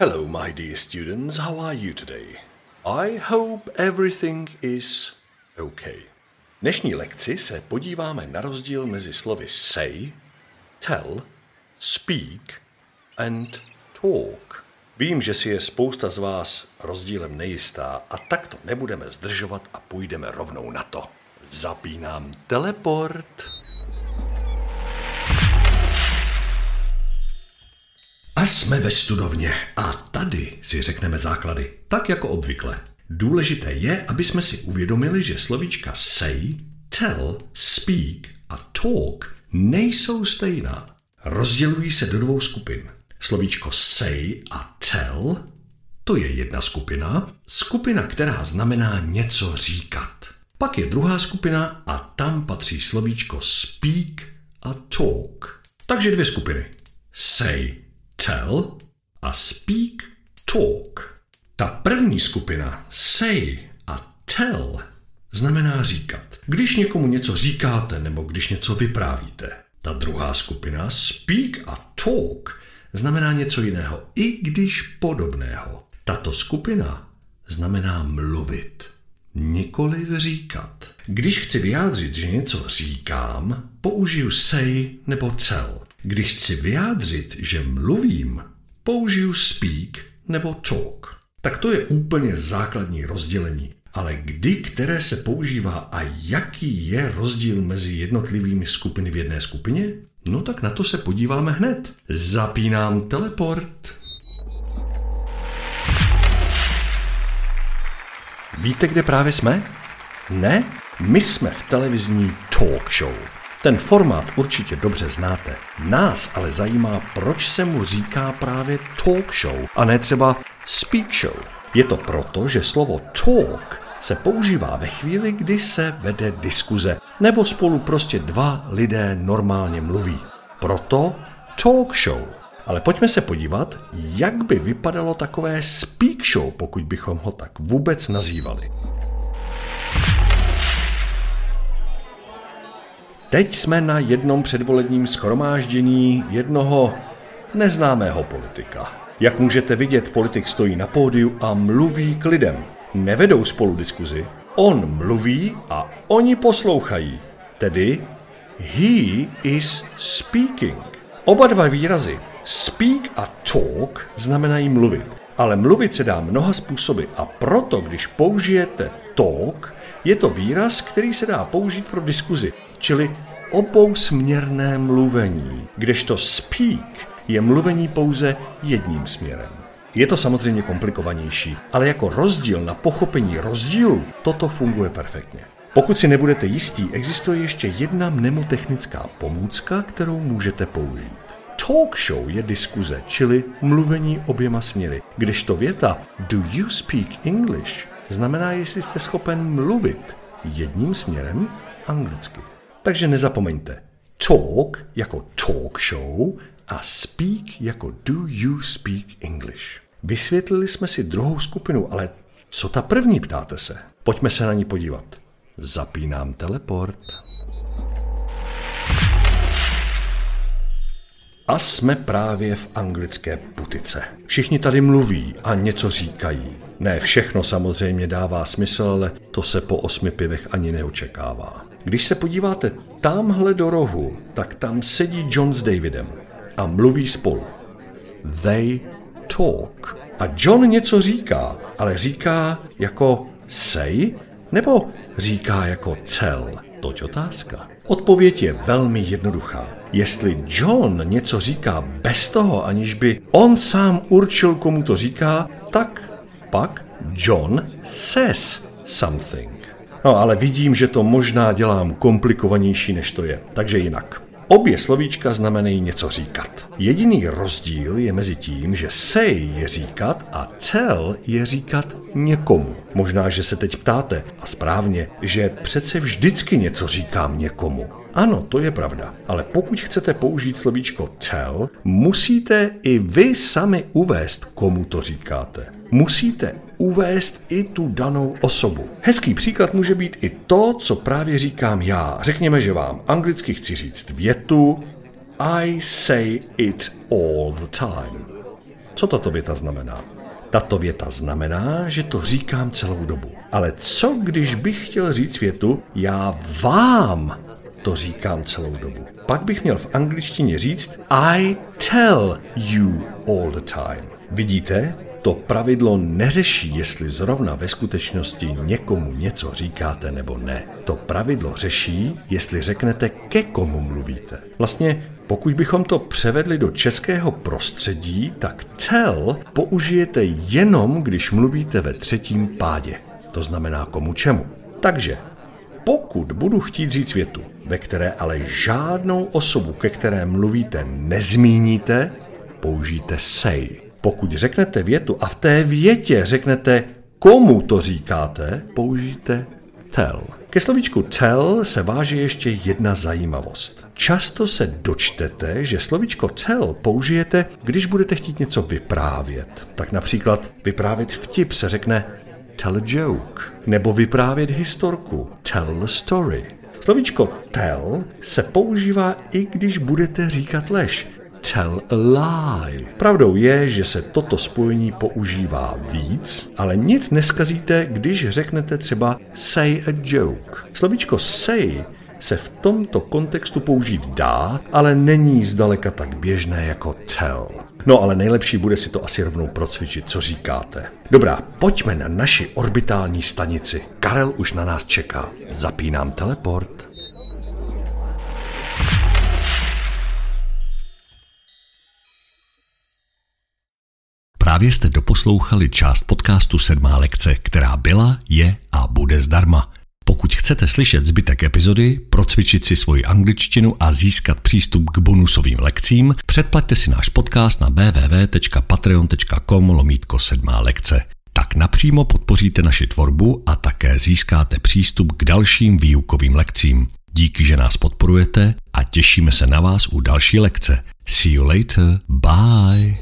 Hello, my dear students. How are you today? I hope everything is okay. V dnešní lekci se podíváme na rozdíl mezi slovy say, tell, speak and talk. Vím, že si je spousta z vás rozdílem nejistá a tak to nebudeme zdržovat a půjdeme rovnou na to. Zapínám teleport. Jsme ve studovně a tady si řekneme základy, tak jako obvykle. Důležité je, aby jsme si uvědomili, že slovíčka say, tell, speak a talk nejsou stejná. Rozdělují se do dvou skupin. Slovíčko say a tell to je jedna skupina, skupina, která znamená něco říkat. Pak je druhá skupina a tam patří slovíčko speak a talk. Takže dvě skupiny. Say tell a speak talk. Ta první skupina say a tell znamená říkat. Když někomu něco říkáte nebo když něco vyprávíte. Ta druhá skupina speak a talk znamená něco jiného, i když podobného. Tato skupina znamená mluvit, nikoliv říkat. Když chci vyjádřit, že něco říkám, použiju say nebo tell. Když chci vyjádřit, že mluvím, použiju speak nebo talk. Tak to je úplně základní rozdělení. Ale kdy které se používá a jaký je rozdíl mezi jednotlivými skupiny v jedné skupině? No tak na to se podíváme hned. Zapínám teleport. Víte, kde právě jsme? Ne? My jsme v televizní talk show. Ten formát určitě dobře znáte. Nás ale zajímá, proč se mu říká právě talk show a ne třeba speak show. Je to proto, že slovo talk se používá ve chvíli, kdy se vede diskuze, nebo spolu prostě dva lidé normálně mluví. Proto talk show. Ale pojďme se podívat, jak by vypadalo takové speak show, pokud bychom ho tak vůbec nazývali. Teď jsme na jednom předvolebním schromáždění jednoho neznámého politika. Jak můžete vidět, politik stojí na pódiu a mluví k lidem. Nevedou spolu diskuzi. On mluví a oni poslouchají. Tedy he is speaking. Oba dva výrazy speak a talk znamenají mluvit. Ale mluvit se dá mnoha způsoby a proto, když použijete talk, je to výraz, který se dá použít pro diskuzi, čili obousměrné mluvení, kdežto speak je mluvení pouze jedním směrem. Je to samozřejmě komplikovanější, ale jako rozdíl na pochopení rozdílu toto funguje perfektně. Pokud si nebudete jistí, existuje ještě jedna mnemotechnická pomůcka, kterou můžete použít. Talk show je diskuze, čili mluvení oběma směry, kdežto věta Do you speak English znamená, jestli jste schopen mluvit jedním směrem anglicky. Takže nezapomeňte, talk jako talk show a speak jako do you speak English. Vysvětlili jsme si druhou skupinu, ale co ta první, ptáte se? Pojďme se na ní podívat. Zapínám teleport. A jsme právě v anglické putice. Všichni tady mluví a něco říkají. Ne všechno samozřejmě dává smysl, ale to se po osmi pivech ani neočekává. Když se podíváte tamhle do rohu, tak tam sedí John s Davidem a mluví spolu. They talk. A John něco říká, ale říká jako say nebo říká jako tell. Toť otázka. Odpověď je velmi jednoduchá. Jestli John něco říká bez toho, aniž by on sám určil, komu to říká, tak pak John says something. No ale vidím, že to možná dělám komplikovanější, než to je. Takže jinak. Obě slovíčka znamenají něco říkat. Jediný rozdíl je mezi tím, že say je říkat a tell je říkat někomu. Možná, že se teď ptáte, a správně, že přece vždycky něco říkám někomu. Ano, to je pravda, ale pokud chcete použít slovíčko tell, musíte i vy sami uvést, komu to říkáte. Musíte uvést i tu danou osobu. Hezký příklad může být i to, co právě říkám já. Řekněme, že vám anglicky chci říct větu I say it all the time. Co tato věta znamená? Tato věta znamená, že to říkám celou dobu. Ale co když bych chtěl říct větu, já vám to říkám celou dobu. Pak bych měl v angličtině říct I tell you all the time. Vidíte? To pravidlo neřeší, jestli zrovna ve skutečnosti někomu něco říkáte nebo ne. To pravidlo řeší, jestli řeknete, ke komu mluvíte. Vlastně pokud bychom to převedli do českého prostředí, tak tell použijete jenom, když mluvíte ve třetím pádě. To znamená komu čemu. Takže pokud budu chtít říct větu, ve které ale žádnou osobu, ke které mluvíte, nezmíníte, použijte say. Pokud řeknete větu a v té větě řeknete, komu to říkáte, použijte tell. Ke slovíčku tell se váže ještě jedna zajímavost. Často se dočtete, že slovíčko tell použijete, když budete chtít něco vyprávět. Tak například vyprávět vtip se řekne tell a joke, nebo vyprávět historku, tell a story. Slovíčko tell se používá i když budete říkat lež. Tell a lie. Pravdou je, že se toto spojení používá víc, ale nic neskazíte, když řeknete třeba say a joke. Slovíčko say se v tomto kontextu použít dá, ale není zdaleka tak běžné jako tell. No ale nejlepší bude si to asi rovnou procvičit, co říkáte. Dobrá, pojďme na naši orbitální stanici. Karel už na nás čeká. Zapínám teleport. Právě jste doposlouchali část podcastu Sedmá lekce, která byla, je a bude zdarma. Pokud chcete slyšet zbytek epizody, procvičit si svoji angličtinu a získat přístup k bonusovým lekcím, předplaťte si náš podcast na www.patreon.com lomítko sedmá lekce. Tak napřímo podpoříte naši tvorbu a také získáte přístup k dalším výukovým lekcím. Díky, že nás podporujete a těšíme se na vás u další lekce. See you later. Bye.